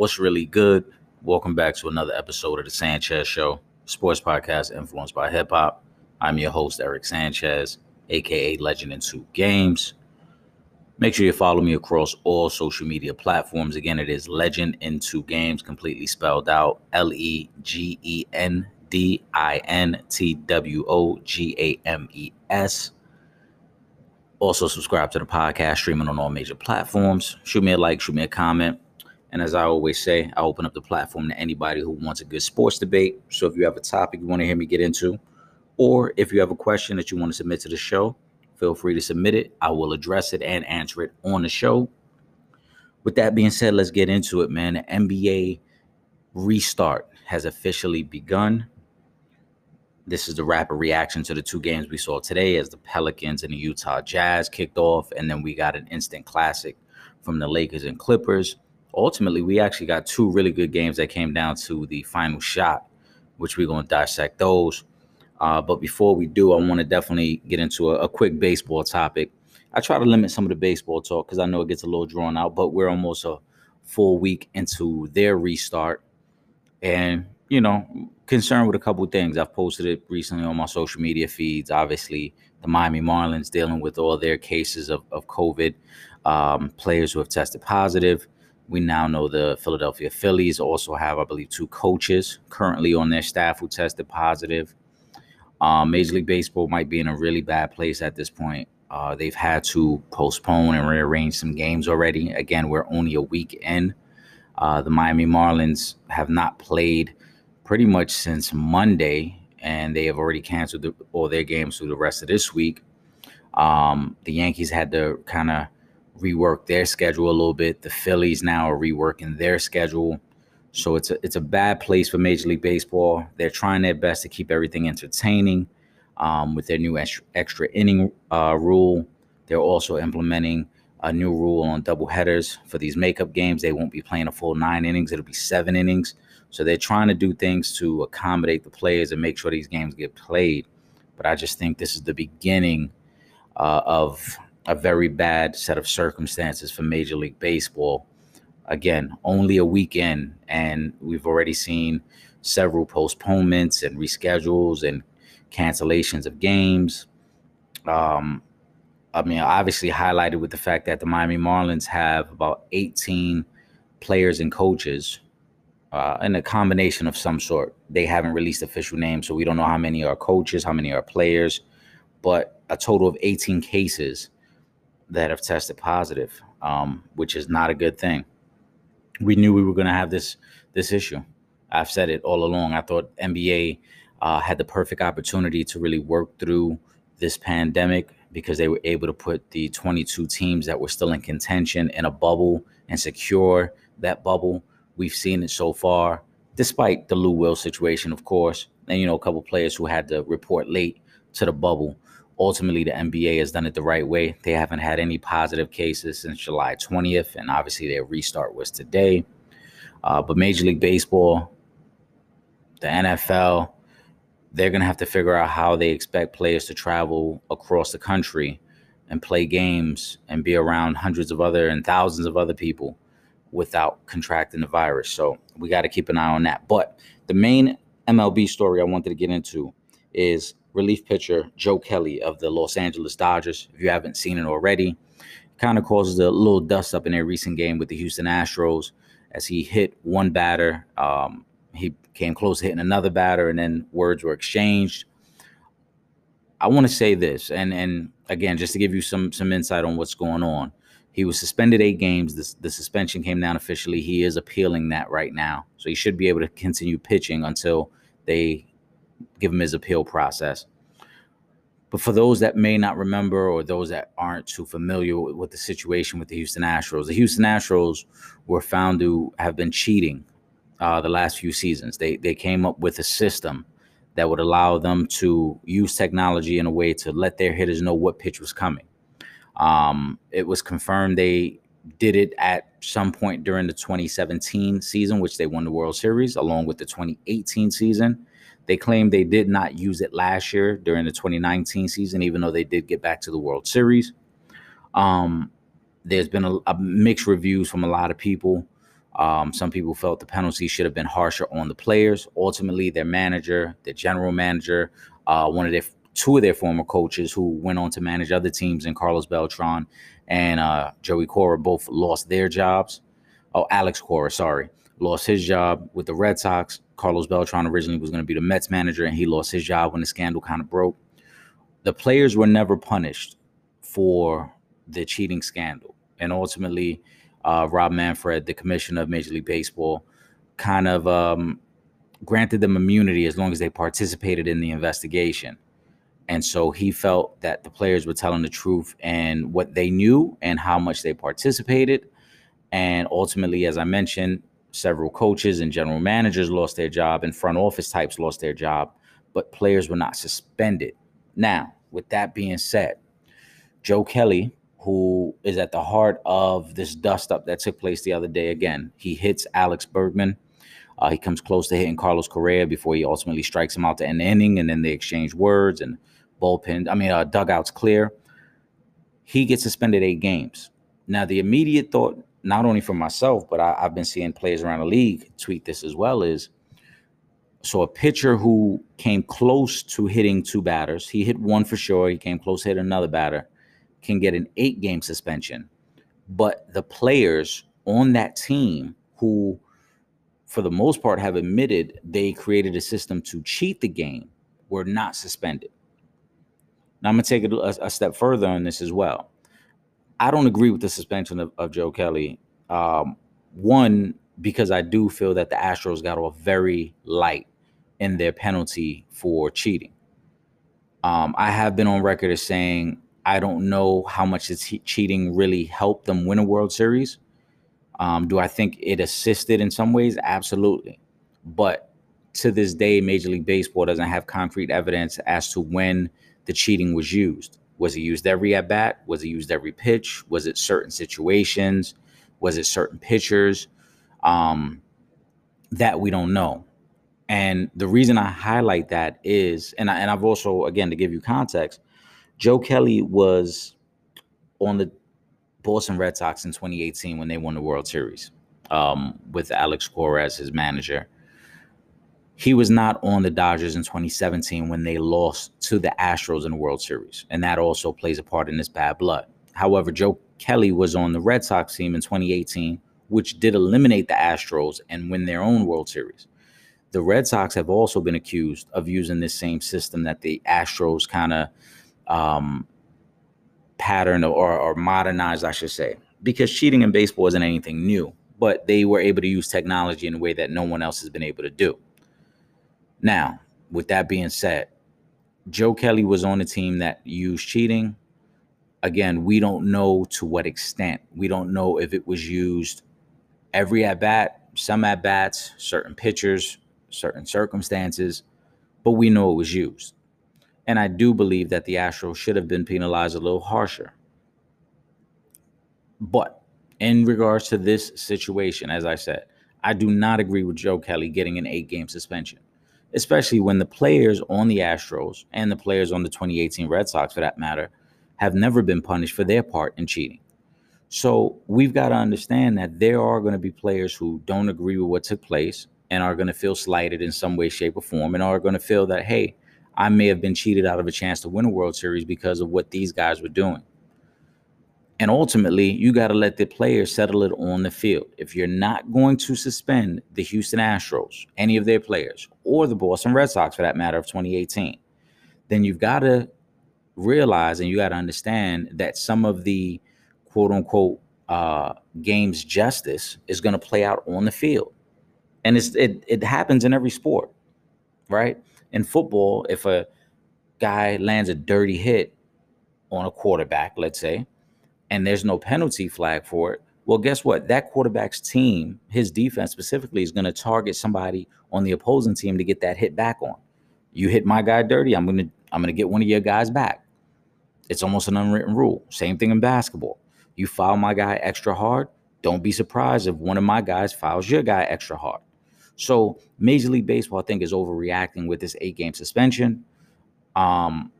What's really good? Welcome back to another episode of the Sanchez Show, sports podcast influenced by hip hop. I'm your host, Eric Sanchez, aka Legend in Two Games. Make sure you follow me across all social media platforms. Again, it is Legend in Two Games, completely spelled out L E G E N D I N T W O G A M E S. Also, subscribe to the podcast, streaming on all major platforms. Shoot me a like, shoot me a comment. And as I always say, I open up the platform to anybody who wants a good sports debate. So if you have a topic you want to hear me get into, or if you have a question that you want to submit to the show, feel free to submit it. I will address it and answer it on the show. With that being said, let's get into it, man. The NBA restart has officially begun. This is the rapid reaction to the two games we saw today as the Pelicans and the Utah Jazz kicked off. And then we got an instant classic from the Lakers and Clippers ultimately, we actually got two really good games that came down to the final shot, which we're going to dissect those. Uh, but before we do, I want to definitely get into a, a, quick baseball topic. I try to limit some of the baseball talk because I know it gets a little drawn out, but we're almost a full week into their restart. And, you know, concerned with a couple things. I've posted it recently on my social media feeds. Obviously, the Miami Marlins dealing with all their cases of, of COVID, um, players who have tested positive. We now know the Philadelphia Phillies also have, I believe, two coaches currently on their staff who tested positive. Um, Major League Baseball might be in a really bad place at this point. Uh, they've had to postpone and rearrange some games already. Again, we're only a week in. Uh, the Miami Marlins have not played pretty much since Monday, and they have already canceled the, all their games through the rest of this week. Um, the Yankees had to kind of rework their schedule a little bit. The Phillies now are reworking their schedule. So it's a it's a bad place for Major League Baseball. They're trying their best to keep everything entertaining um, with their new extra, extra inning uh, rule. They're also implementing a new rule on double headers for these makeup games. They won't be playing a full nine innings; it'll be seven innings. So they're trying to do things to accommodate the players and make sure these games get played. But I just think this is the beginning uh, of a very bad set of circumstances for Major League Baseball. Again, only a weekend, and we've already seen several postponements and reschedules and cancellations of games. Um, I mean, obviously highlighted with the fact that the Miami Marlins have about 18 players and coaches uh, in a combination of some sort. They haven't released official names, so we don't know how many are coaches, how many are players, but a total of 18 cases that have tested positive, um, which is not a good thing. We knew we were going to have this this issue. I've said it all along. I thought NBA uh, had the perfect opportunity to really work through this pandemic because they were able to put the 22 teams that were still in contention in a bubble and secure that bubble. We've seen it so far, despite the Lou Will situation, of course, and you know a couple players who had to report late to the bubble ultimately the NBA has done it the right way. They haven't had any positive cases since July 20th, and obviously their restart was today. Uh, but Major League Baseball, the NFL, they're going to have to figure out how they expect players to travel across the country and play games and be around hundreds of other and thousands of other people without contracting the virus. So we got to keep an eye on that. But the main MLB story I wanted to get into is relief pitcher Joe Kelly of the Los Angeles Dodgers. If you haven't seen it already, kind of causes a little dust up in their recent game with the Houston Astros as he hit one batter. Um, he came close to hitting another batter, and then words were exchanged. I want to say this, and and again, just to give you some some insight on what's going on. He was suspended eight games. The, the suspension came down officially. He is appealing that right now, so he should be able to continue pitching until they give him his appeal process. But for those that may not remember or those that aren't too familiar with the situation with the Houston Astros, the Houston Astros were found to have been cheating uh, the last few seasons. They they came up with a system that would allow them to use technology in a way to let their hitters know what pitch was coming. Um, it was confirmed they did it at some point during the 2017 season, which they won the World Series, along with the 2018 season. They claim they did not use it last year during the 2019 season, even though they did get back to the World Series. Um, there's been a, a mixed reviews from a lot of people. Um, some people felt the penalty should have been harsher on the players. Ultimately, their manager, their general manager, uh, one of their two of their former coaches who went on to manage other teams in Carlos Beltran and uh, Joey Cora both lost their jobs. Oh, Alex Cora, sorry, lost his job with the Red Sox. Carlos Beltran originally was going to be the Mets manager, and he lost his job when the scandal kind of broke. The players were never punished for the cheating scandal, and ultimately, uh, Rob Manfred, the commissioner of Major League Baseball, kind of um, granted them immunity as long as they participated in the investigation. And so he felt that the players were telling the truth and what they knew and how much they participated. And ultimately, as I mentioned, several coaches and general managers lost their job and front office types lost their job, but players were not suspended. Now, with that being said, Joe Kelly, who is at the heart of this dust up that took place the other day, again, he hits Alex Bregman. Uh, he comes close to hitting Carlos Correa before he ultimately strikes him out to end the inning, and then they exchange words and bullpen, I mean, uh, dugouts clear. He gets suspended eight games. Now, the immediate thought, not only for myself, but I, I've been seeing players around the league tweet this as well, is so a pitcher who came close to hitting two batters, he hit one for sure, he came close to hit another batter, can get an eight game suspension. But the players on that team who, for the most part, have admitted they created a system to cheat the game were not suspended. Now I'm gonna take it a, a, step further on this as well. I don't agree with the suspension of, of Joe Kelly. Um, one, because I do feel that the Astros got off very light in their penalty for cheating. Um, I have been on record as saying I don't know how much the cheating really helped them win a World Series. Um, do I think it assisted in some ways? Absolutely. But to this day, Major League Baseball doesn't have concrete evidence as to when the cheating was used. Was it used every at bat? Was it used every pitch? Was it certain situations? Was it certain pitchers? Um, that we don't know. And the reason I highlight that is, and, I, and I've also, again, to give you context, Joe Kelly was on the Boston Red Sox in 2018 when they won the World Series um, with Alex Cora as his manager. He was not on the Dodgers in 2017 when they lost to the Astros in the World Series, and that also plays a part in this bad blood. However, Joe Kelly was on the Red Sox team in 2018, which did eliminate the Astros and win their own World Series. The Red Sox have also been accused of using this same system that the Astros kind of um, pattern or, or modernized, I should say, because cheating in baseball isn't anything new, but they were able to use technology in a way that no one else has been able to do. Now, with that being said, Joe Kelly was on a team that used cheating. Again, we don't know to what extent. We don't know if it was used every at bat, some at bats, certain pitchers, certain circumstances, but we know it was used. And I do believe that the Astros should have been penalized a little harsher. But in regards to this situation, as I said, I do not agree with Joe Kelly getting an eight game suspension especially when the players on the Astros and the players on the 2018 Red Sox, for that matter, have never been punished for their part in cheating. So we've got to understand that there are going to be players who don't agree with what took place and are going to feel slighted in some way, shape, or form, and are going to feel that, hey, I may have been cheated out of a chance to win a World Series because of what these guys were doing. And ultimately, you got to let the players settle it on the field. If you're not going to suspend the Houston Astros, any of their players, or the Boston Red Sox for that matter of 2018, then you've got to realize and you got to understand that some of the quote unquote uh, game's justice is going to play out on the field. And it's, it, it happens in every sport, right? In football, if a guy lands a dirty hit on a quarterback, let's say, and there's no penalty flag for it, well, guess what? That quarterback's team, his defense specifically, is going to target somebody on the opposing team to get that hit back on. You hit my guy dirty, I'm gonna I'm gonna get one of your guys back. It's almost an unwritten rule. Same thing in basketball. You foul my guy extra hard. Don't be surprised if one of my guys fouls your guy extra hard. So Major League Baseball, I think, is overreacting with this eight game suspension. Um,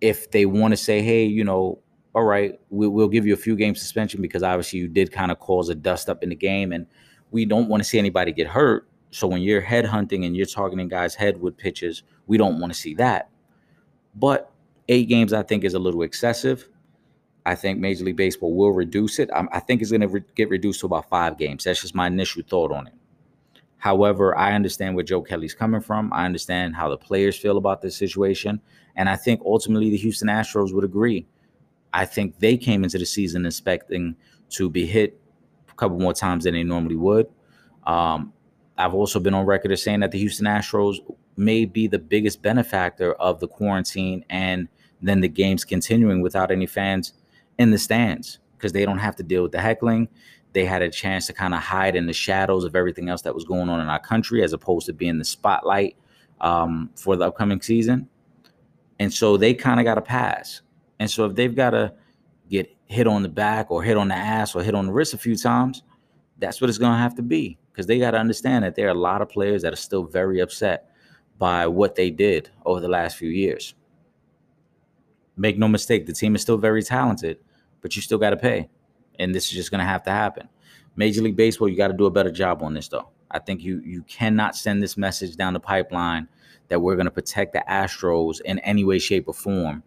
if they want to say, hey, you know, all right, we, will give you a few game suspension because obviously you did kind of cause a dust up in the game. And we don't want to see anybody get hurt. So when you're head hunting and you're targeting guys' head with pitches, we don't want to see that. But eight games, I think, is a little excessive. I think Major League Baseball will reduce it. I, think it's going to re- get reduced to about five games. That's just my initial thought on it. However, I understand where Joe Kelly's coming from. I understand how the players feel about this situation. And I think ultimately the Houston Astros would agree. I think they came into the season expecting to be hit a couple more times than they normally would. Um, I've also been on record as saying that the Houston Astros may be the biggest benefactor of the quarantine and then the games continuing without any fans in the stands because they don't have to deal with the heckling. They had a chance to kind of hide in the shadows of everything else that was going on in our country as opposed to being the spotlight um, for the upcoming season. And so they kind of got a pass. And so if they've got to get hit on the back or hit on the ass or hit on the wrist a few times, that's what it's going to have to be because they got to understand that there are a lot of players that are still very upset by what they did over the last few years. Make no mistake, the team is still very talented, but you still got to pay. And this is just going to have to happen. Major League Baseball, you got to do a better job on this, though. I think you you cannot send this message down the pipeline that we're going to protect the Astros in any way, shape, or form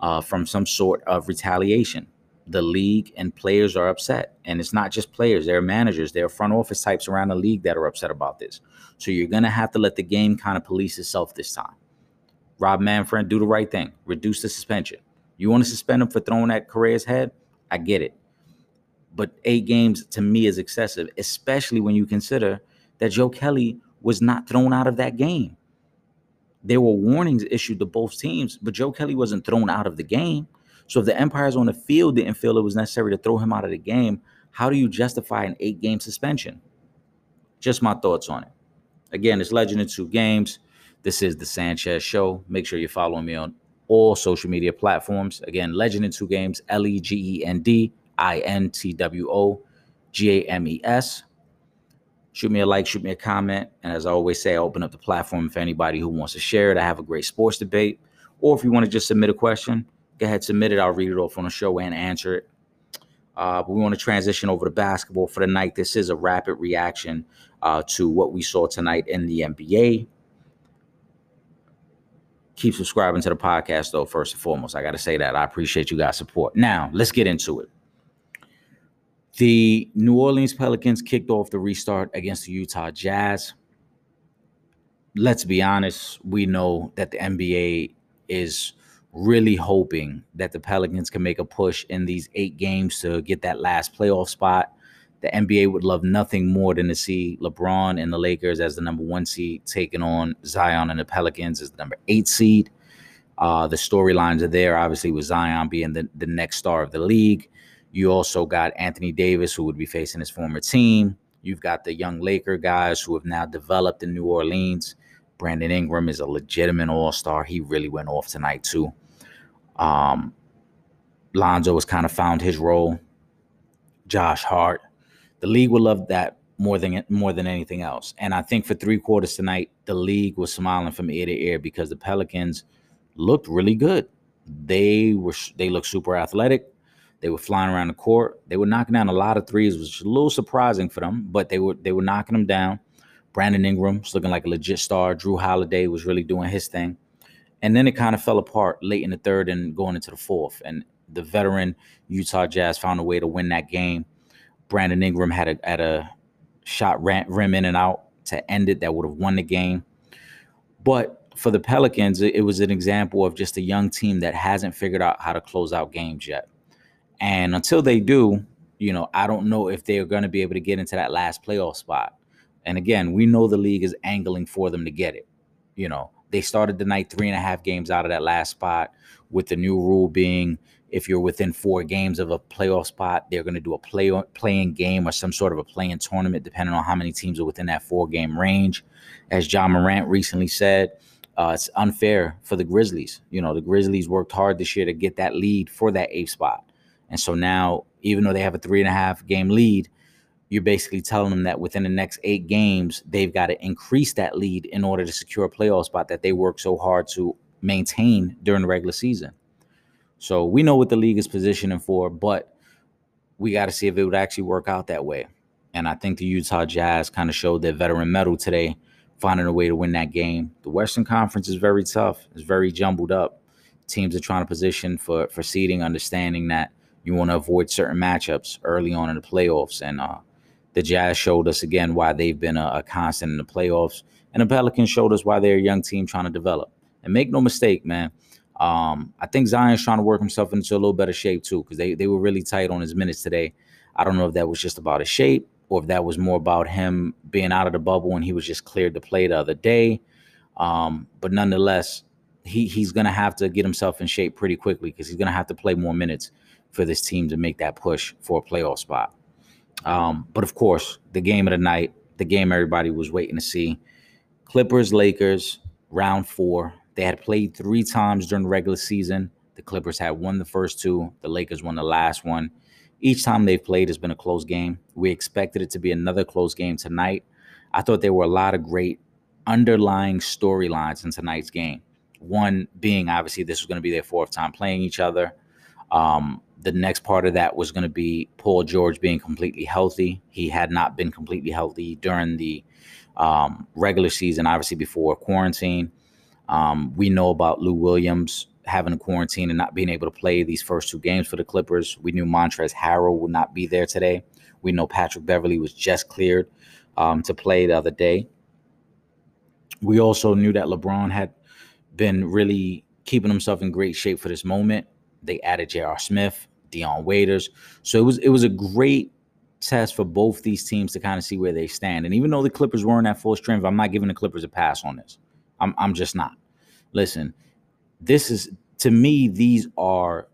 uh, from some sort of retaliation. The league and players are upset, and it's not just players; there are managers, there are front office types around the league that are upset about this. So you're going to have to let the game kind of police itself this time. Rob Manfred, do the right thing. Reduce the suspension. You want to suspend him for throwing at Correa's head? I get it. But eight games to me is excessive, especially when you consider that Joe Kelly was not thrown out of that game. There were warnings issued to both teams, but Joe Kelly wasn't thrown out of the game. So if the umpires on the field didn't feel it was necessary to throw him out of the game, how do you justify an eight game suspension? Just my thoughts on it. Again, it's Legend in Two Games. This is the Sanchez Show. Make sure you're following me on all social media platforms. Again, Legend in Two Games, L E G E N D I N T W O G A M E S. Shoot me a like, shoot me a comment. And as I always say, I open up the platform for anybody who wants to share it. I have a great sports debate. Or if you want to just submit a question, go ahead, submit it. I'll read it off on the show and answer it. Uh, but we want to transition over to basketball for the night. This is a rapid reaction uh, to what we saw tonight in the NBA. Keep subscribing to the podcast, though, first and foremost. I got to say that. I appreciate you guys' support. Now, let's get into it. The New Orleans Pelicans kicked off the restart against the Utah Jazz. Let's be honest, we know that the NBA is really hoping that the Pelicans can make a push in these eight games to get that last playoff spot. The NBA would love nothing more than to see LeBron and the Lakers as the number one seed taking on Zion and the Pelicans as the number eight seed. Uh, the storylines are there, obviously, with Zion being the, the next star of the league. You also got Anthony Davis, who would be facing his former team. You've got the young Laker guys who have now developed in New Orleans. Brandon Ingram is a legitimate all star. He really went off tonight, too. Um, Lonzo has kind of found his role. Josh Hart. The league would love that more than more than anything else. And I think for three quarters tonight, the league was smiling from ear to ear because the Pelicans looked really good. They were they looked super athletic. They were flying around the court. They were knocking down a lot of threes, which was a little surprising for them, but they were they were knocking them down. Brandon Ingram was looking like a legit star. Jrue Holiday was really doing his thing. And then it kind of fell apart late in the third and going into the fourth. And the veteran Utah Jazz found a way to win that game. Brandon Ingram had a, had a shot rim in and out to end it that would have won the game. But for the Pelicans, it was an example of just a young team that hasn't figured out how to close out games yet. And until they do, you know, I don't know if they're going to be able to get into that last playoff spot. And again, we know the league is angling for them to get it. You know, they started the night three and a half games out of that last spot, with the new rule being if you're within four games of a playoff spot, they're going to do a play play-in game or some sort of a play-in tournament, depending on how many teams are within that four game range. As Ja Morant recently said, uh, it's unfair for the Grizzlies. You know, the Grizzlies worked hard this year to get that lead for that eighth spot. And so now, even though they have a three and a half game lead, you're basically telling them that within the next eight games, they've got to increase that lead in order to secure a playoff spot that they worked so hard to maintain during the regular season. So we know what the league is positioning for, but we got to see if it would actually work out that way. And I think the Utah Jazz kind of showed their veteran mettle today, finding a way to win that game. The Western Conference is very tough. It's very jumbled up. Teams are trying to position for for seeding, understanding that you want to avoid certain matchups early on in the playoffs. And uh, the Jazz showed us again why they've been a, a constant in the playoffs, and the Pelicans showed us why they're a young team trying to develop. And make no mistake, man. Um, I think Zion's trying to work himself into a little better shape too, because they, they were really tight on his minutes today. I don't know if that was just about his shape or if that was more about him being out of the bubble and he was just cleared to play the other day. Um, but nonetheless, he he's gonna have to get himself in shape pretty quickly because he's gonna have to play more minutes for this team to make that push for a playoff spot. Um, but of course, the game of the night, the game everybody was waiting to see. Clippers, Lakers, round four. They had played three times during the regular season. The Clippers had won the first two, the Lakers won the last one. Each time they've played has been a close game. We expected it to be another close game tonight. I thought there were a lot of great underlying storylines in tonight's game. One being obviously this was going to be their fourth time playing each other. Um, the next part of that was going to be Paul George being completely healthy. He had not been completely healthy during the um, regular season, obviously before quarantine. Um, we know about Lou Williams having a quarantine and not being able to play these first two games for the Clippers. We knew Montrezl Harrell would not be there today. We know Patrick Beverley was just cleared um, to play the other day. We also knew that LeBron had been really keeping himself in great shape for this moment. They added J.R. Smith, Dion Waiters, so it was it was a great test for both these teams to kind of see where they stand. And even though the Clippers weren't at full strength, I'm not giving the Clippers a pass on this. I'm I'm just not. Listen, this is to me these are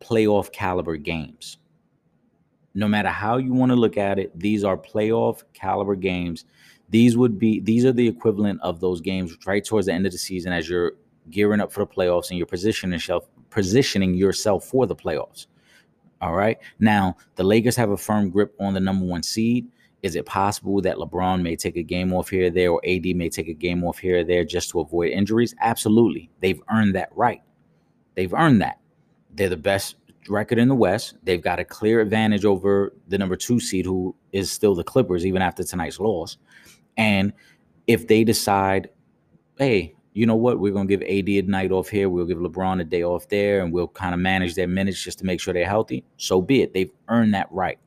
playoff caliber games. No matter how you want to look at it, these are playoff caliber games. These would be these are the equivalent of those games right towards the end of the season as you're gearing up for the playoffs and you're positioning yourself positioning yourself for the playoffs. All right. Now, the Lakers have a firm grip on the number one seed. Is it possible that LeBron may take a game off here or there, or AD may take a game off here or there just to avoid injuries? Absolutely. They've earned that right. They've earned that. They're the best record in the West. They've got a clear advantage over the number two seed, who is still the Clippers, even after tonight's loss. And if they decide, hey, you know what, we're to give AD a night off here, we'll give LeBron a day off there, and we'll kind of manage their minutes just to make sure they're healthy, so be it. They've earned that right.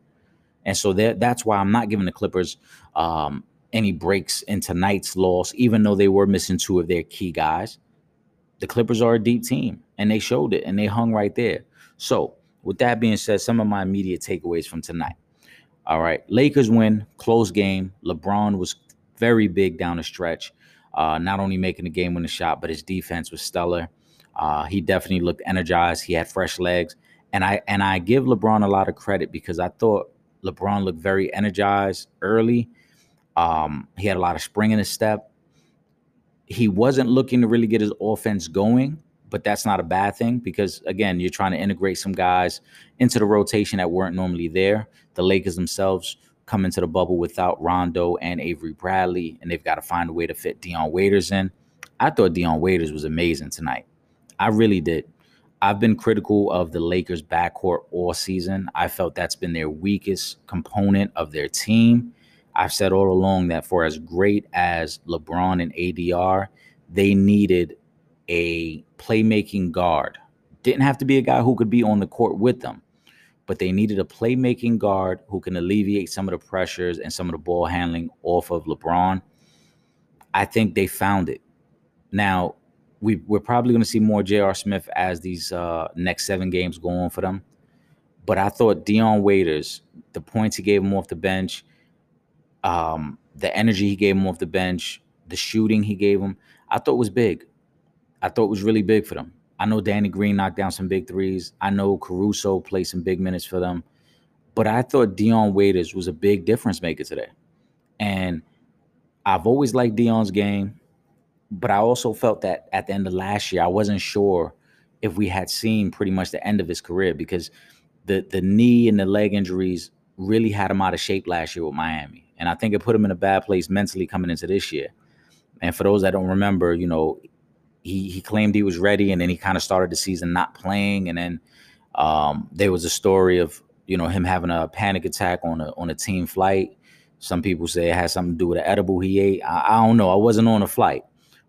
And so that's why I'm not giving the Clippers um, any breaks in tonight's loss, even though they were missing two of their key guys. The Clippers are a deep team, and they showed it, and they hung right there. So, with that being said, some of my immediate takeaways from tonight. All right, Lakers win, close game. LeBron was very big down the stretch, uh, not only making the game win the shot, but his defense was stellar. Uh, he definitely looked energized. He had fresh legs, and I and I give LeBron a lot of credit because I thought LeBron looked very energized early. Um, he had a lot of spring in his step. He wasn't looking to really get his offense going, but that's not a bad thing because again, you're trying to integrate some guys into the rotation that weren't normally there. The Lakers themselves come into the bubble without Rondo and Avery Bradley, and they've got to find a way to fit Dion Waiters in. I thought Dion Waiters was amazing tonight. I really did. I've been critical of the Lakers backcourt all season. I felt that's been their weakest component of their team. I've said all along that for as great as LeBron and ADR, they needed a playmaking guard. Didn't have to be a guy who could be on the court with them, but they needed a playmaking guard who can alleviate some of the pressures and some of the ball handling off of LeBron. I think they found it. Now, we we're probably going to see more J.R. Smith as these uh, next seven games go on for them. But I thought Dion Waiters, the points he gave him off the bench, um, the energy he gave him off the bench, the shooting he gave him, I thought was big. I thought was really big for them. I know Danny Green knocked down some big threes. I know Caruso played some big minutes for them. But I thought Dion Waiters was a big difference maker today. And I've always liked Dion's game but I also felt that at the end of last year, I wasn't sure if we had seen pretty much the end of his career because the the knee and the leg injuries really had him out of shape last year with Miami, and I think it put him in a bad place mentally coming into this year. And for those that don't remember, you know, he he claimed he was ready, and then he kind of started the season not playing, and then um, there was a story of you know him having a panic attack on a on a team flight Some people say it has something to do with the edible he ate. I, I don't know. I wasn't on a flight,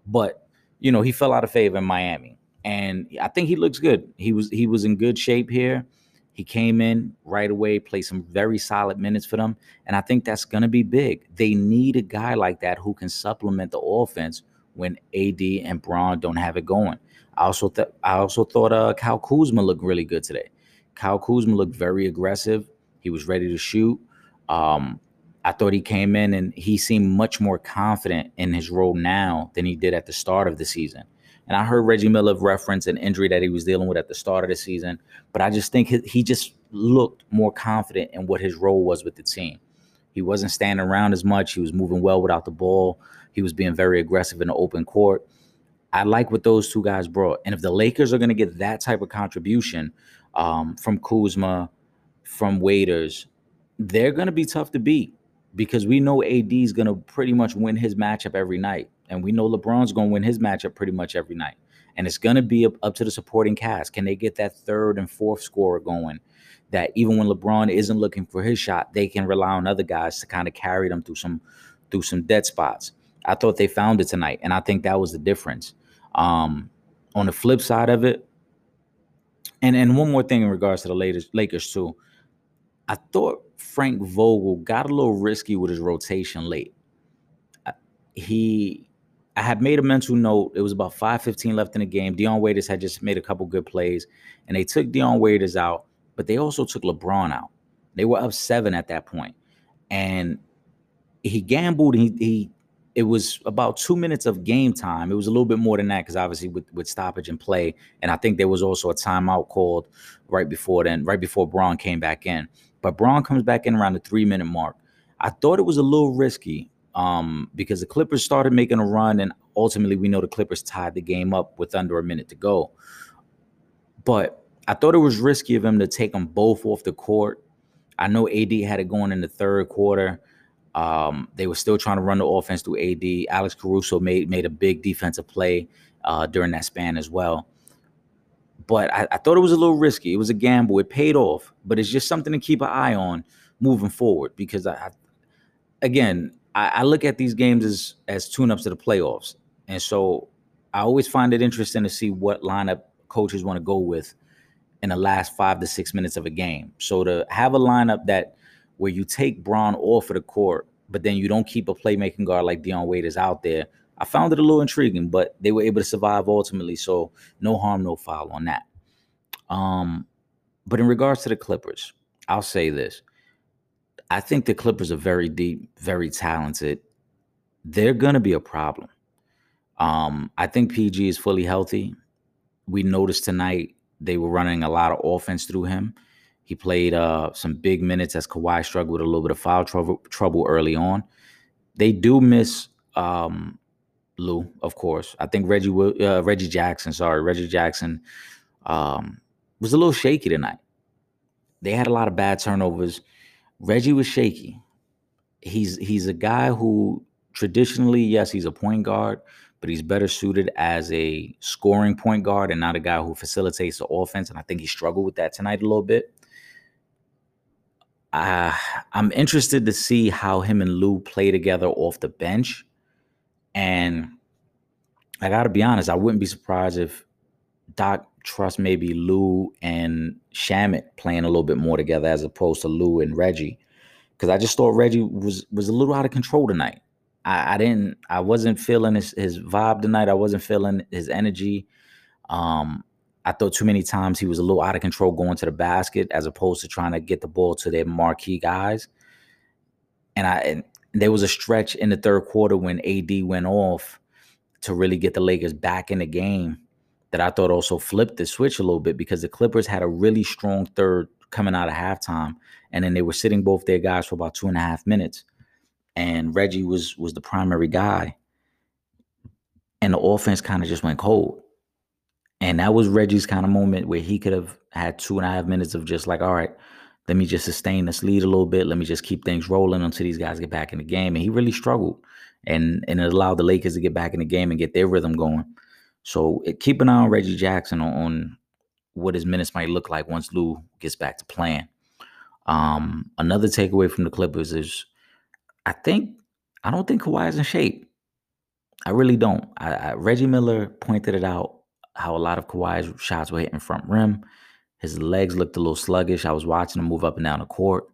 but you know, he fell out of favor in Miami, and I think he looks good. He was he was in good shape here. He came in right away, played some very solid minutes for them, and I think that's going to be big. They need a guy like that who can supplement the offense when AD and Bron don't have it going. I also th- I also thought uh, Kyle Kuzma looked really good today. Kyle Kuzma looked very aggressive. He was ready to shoot. Um, I thought he came in and he seemed much more confident in his role now than he did at the start of the season. And I heard Reggie Miller reference an injury that he was dealing with at the start of the season, but I just think he just looked more confident in what his role was with the team. He wasn't standing around as much. He was moving well without the ball. He was being very aggressive in the open court. I like what those two guys brought. And if the Lakers are going to get that type of contribution um, from Kuzma, from Waiters, they're going to be tough to beat because we know AD is going to pretty much win his matchup every night. And we know LeBron's going to win his matchup pretty much every night. And it's going to be up, up to the supporting cast. Can they get that third and fourth scorer going? That even when LeBron isn't looking for his shot, they can rely on other guys to kind of carry them through some through some dead spots. I thought they found it tonight, and I think that was the difference. Um, on the flip side of it, and and one more thing in regards to the Lakers, Lakers too, I thought Frank Vogel got a little risky with his rotation late. He, I had made a mental note. It was about 5:15 left in the game. Dion Waiters had just made a couple good plays, and they took Dion Waiters out, but they also took LeBron out. They were up seven at that point, and he gambled. He, he it was about two minutes of game time. It was a little bit more than that because obviously with, with stoppage and play, and I think there was also a timeout called right before then, right before Bron came back in. But Bron comes back in around the three minute mark. I thought it was a little risky um, because the Clippers started making a run, and ultimately we know the Clippers tied the game up with under a minute to go. But I thought it was risky of him to take them both off the court. I know AD had it going in the third quarter. Um, they were still trying to run the offense through AD. Alex Caruso made made a big defensive play uh, during that span as well but I, I, thought it was a little risky. It was a gamble. It paid off, but it's just something to keep an eye on moving forward because I, I again, I, I, look at these games as as tune-ups to the playoffs, and so I always find it interesting to see what lineup coaches want to go with in the last five to six minutes of a game. So to have a lineup that where you take Bron off of the court, but then you don't keep a playmaking guard like Dion Waiters out there I found it a little intriguing, but they were able to survive ultimately. So no harm, no foul on that. Um, but in regards to the Clippers, I'll say this. I think the Clippers are very deep, very talented. They're gonna be a problem. Um, I think PG is fully healthy. We noticed tonight they were running a lot of offense through him. He played uh, some big minutes as Kawhi struggled with a little bit of foul trouble, trouble early on. They do miss um, Lou, of course. I think Reggie uh, Reggie Jackson, sorry, Reggie Jackson, um, was a little shaky tonight. They had a lot of bad turnovers. Reggie was shaky. He's he's a guy who traditionally, yes, he's a point guard, but he's better suited as a scoring point guard and not a guy who facilitates the offense. And I think he struggled with that tonight a little bit. Uh, I'm interested to see how him and Lou play together off the bench and I got to be honest, I wouldn't be surprised if Doc trusts maybe Lou and Shamet playing a little bit more together as opposed to Lou and Reggie. Because I just thought Reggie was was a little out of control tonight. I, I didn't I wasn't feeling his, his vibe tonight. I wasn't feeling his energy. Um, I thought too many times he was a little out of control going to the basket as opposed to trying to get the ball to their marquee guys. And I and there was a stretch in the third quarter when AD went off to really get the Lakers back in the game that I thought also flipped the switch a little bit because the Clippers had a really strong third coming out of halftime, and then they were sitting both their guys for about two and a half minutes, and Reggie was was the primary guy, and the offense kind of just went cold, and that was Reggie's kind of moment where he could have had two and a half minutes of just like, all right, let me just sustain this lead a little bit. Let me just keep things rolling until these guys get back in the game. And he really struggled, and and it allowed the Lakers to get back in the game and get their rhythm going. So it, keep an eye on Reggie Jackson on, on, what his minutes might look like once Lou gets back to playing. Um, another takeaway from the Clippers is I think I don't think Kawhi is in shape. I really don't. I, I, Reggie Miller pointed it out how a lot of Kawhi's shots were hitting front rim. His legs looked a little sluggish. I was watching him move up and down the court.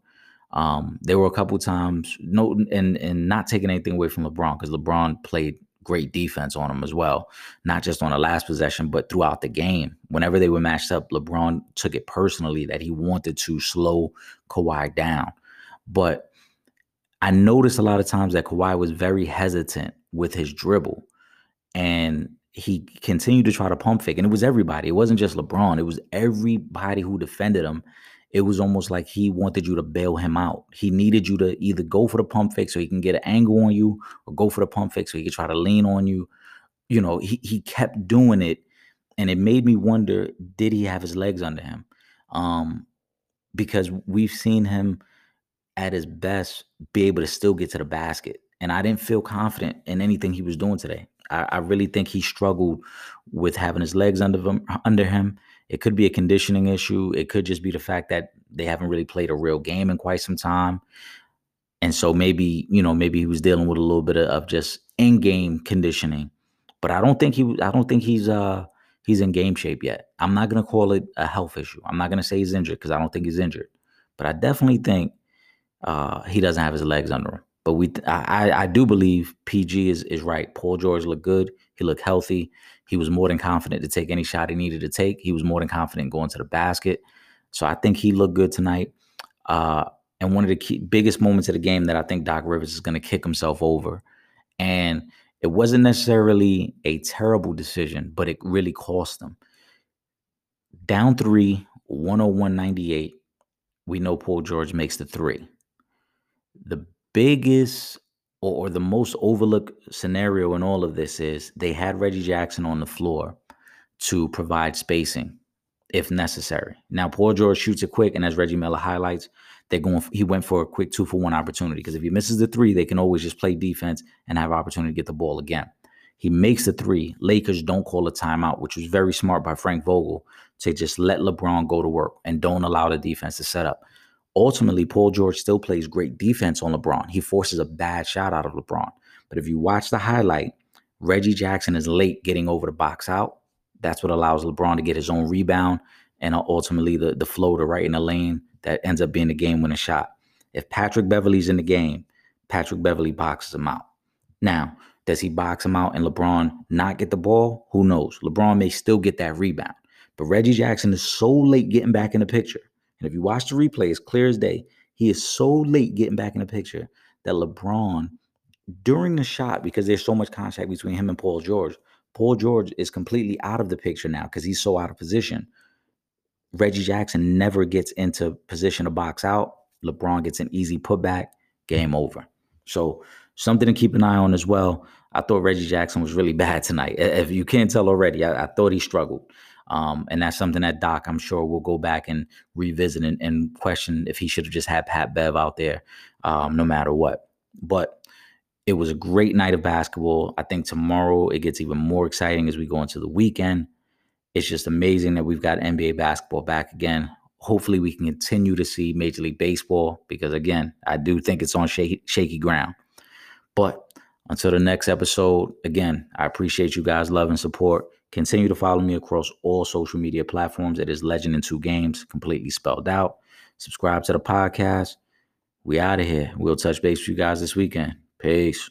Um, there were a couple times, no, and and not taking anything away from LeBron because LeBron played great defense on him as well, not just on the last possession, but throughout the game. Whenever they were matched up, LeBron took it personally that he wanted to slow Kawhi down. But I noticed a lot of times that Kawhi was very hesitant with his dribble. And he continued to try to pump fake. And it was everybody. It wasn't just LeBron. It was everybody who defended him. It was almost like he wanted you to bail him out. He needed you to either go for the pump fake so he can get an angle on you or go for the pump fake so he could try to lean on you. You know, he, he kept doing it. And it made me wonder, did he have his legs under him? Um, because we've seen him at his best be able to still get to the basket. And I didn't feel confident in anything he was doing today. I, I really think he struggled with having his legs under him, under him. It could be a conditioning issue. It could just be the fact that they haven't really played a real game in quite some time. And so maybe, you know, maybe he was dealing with a little bit of just in-game conditioning. But I don't think he I don't think he's uh he's in game shape yet. I'm not gonna call it a health issue. I'm not gonna say he's injured because I don't think he's injured. But I definitely think uh, he doesn't have his legs under him. But we, I, I do believe PG is is right. Paul George looked good. He looked healthy. He was more than confident to take any shot he needed to take. He was more than confident going to the basket. So I think he looked good tonight. Uh, and one of the key, biggest moments of the game that I think Doc Rivers is going to kick himself over. And it wasn't necessarily a terrible decision, but it really cost them. Down three, 101 98. We know Paul George makes the three the biggest or, or the most overlooked scenario in all of this is they had Reggie Jackson on the floor to provide spacing if necessary. Now, Paul George shoots it quick, and as Reggie Miller highlights, they're going. He went for a quick two for one opportunity because if he misses the three, they can always just play defense and have opportunity to get the ball again. He makes the three. Lakers don't call a timeout, which was very smart by Frank Vogel to just let LeBron go to work and don't allow the defense to set up ultimately, Paul George still plays great defense on LeBron. He forces a bad shot out of LeBron. But if you watch the highlight, Reggie Jackson is late getting over the box out. That's what allows LeBron to get his own rebound and ultimately the, the floater right in the lane that ends up being the game winning shot. If Patrick Beverley's in the game, Patrick Beverley boxes him out. Now, does he box him out and LeBron not get the ball? Who knows? LeBron may still get that rebound. But Reggie Jackson is so late getting back in the picture and if you watch the replay, it's clear as day. He is so late getting back in the picture that LeBron, during the shot, because there's so much contact between him and Paul George, Paul George is completely out of the picture now because he's so out of position. Reggie Jackson never gets into position to box out. LeBron gets an easy putback, game over. So something to keep an eye on as well. I thought Reggie Jackson was really bad tonight. If you can't tell already, I, I thought he struggled. Um, and that's something that Doc, I'm sure, will go back and revisit and, and question if he should have just had Pat Bev out there, um, no matter what. But it was a great night of basketball. I think tomorrow it gets even more exciting as we go into the weekend. It's just amazing that we've got NBA basketball back again. Hopefully, we can continue to see Major League Baseball because, again, I do think it's on shaky, shaky ground. But until the next episode, again, I appreciate you guys' love and support. Continue to follow me across all social media platforms. It is Legend in Two Games, completely spelled out. Subscribe to the podcast. We out of here. We'll touch base with you guys this weekend. Peace.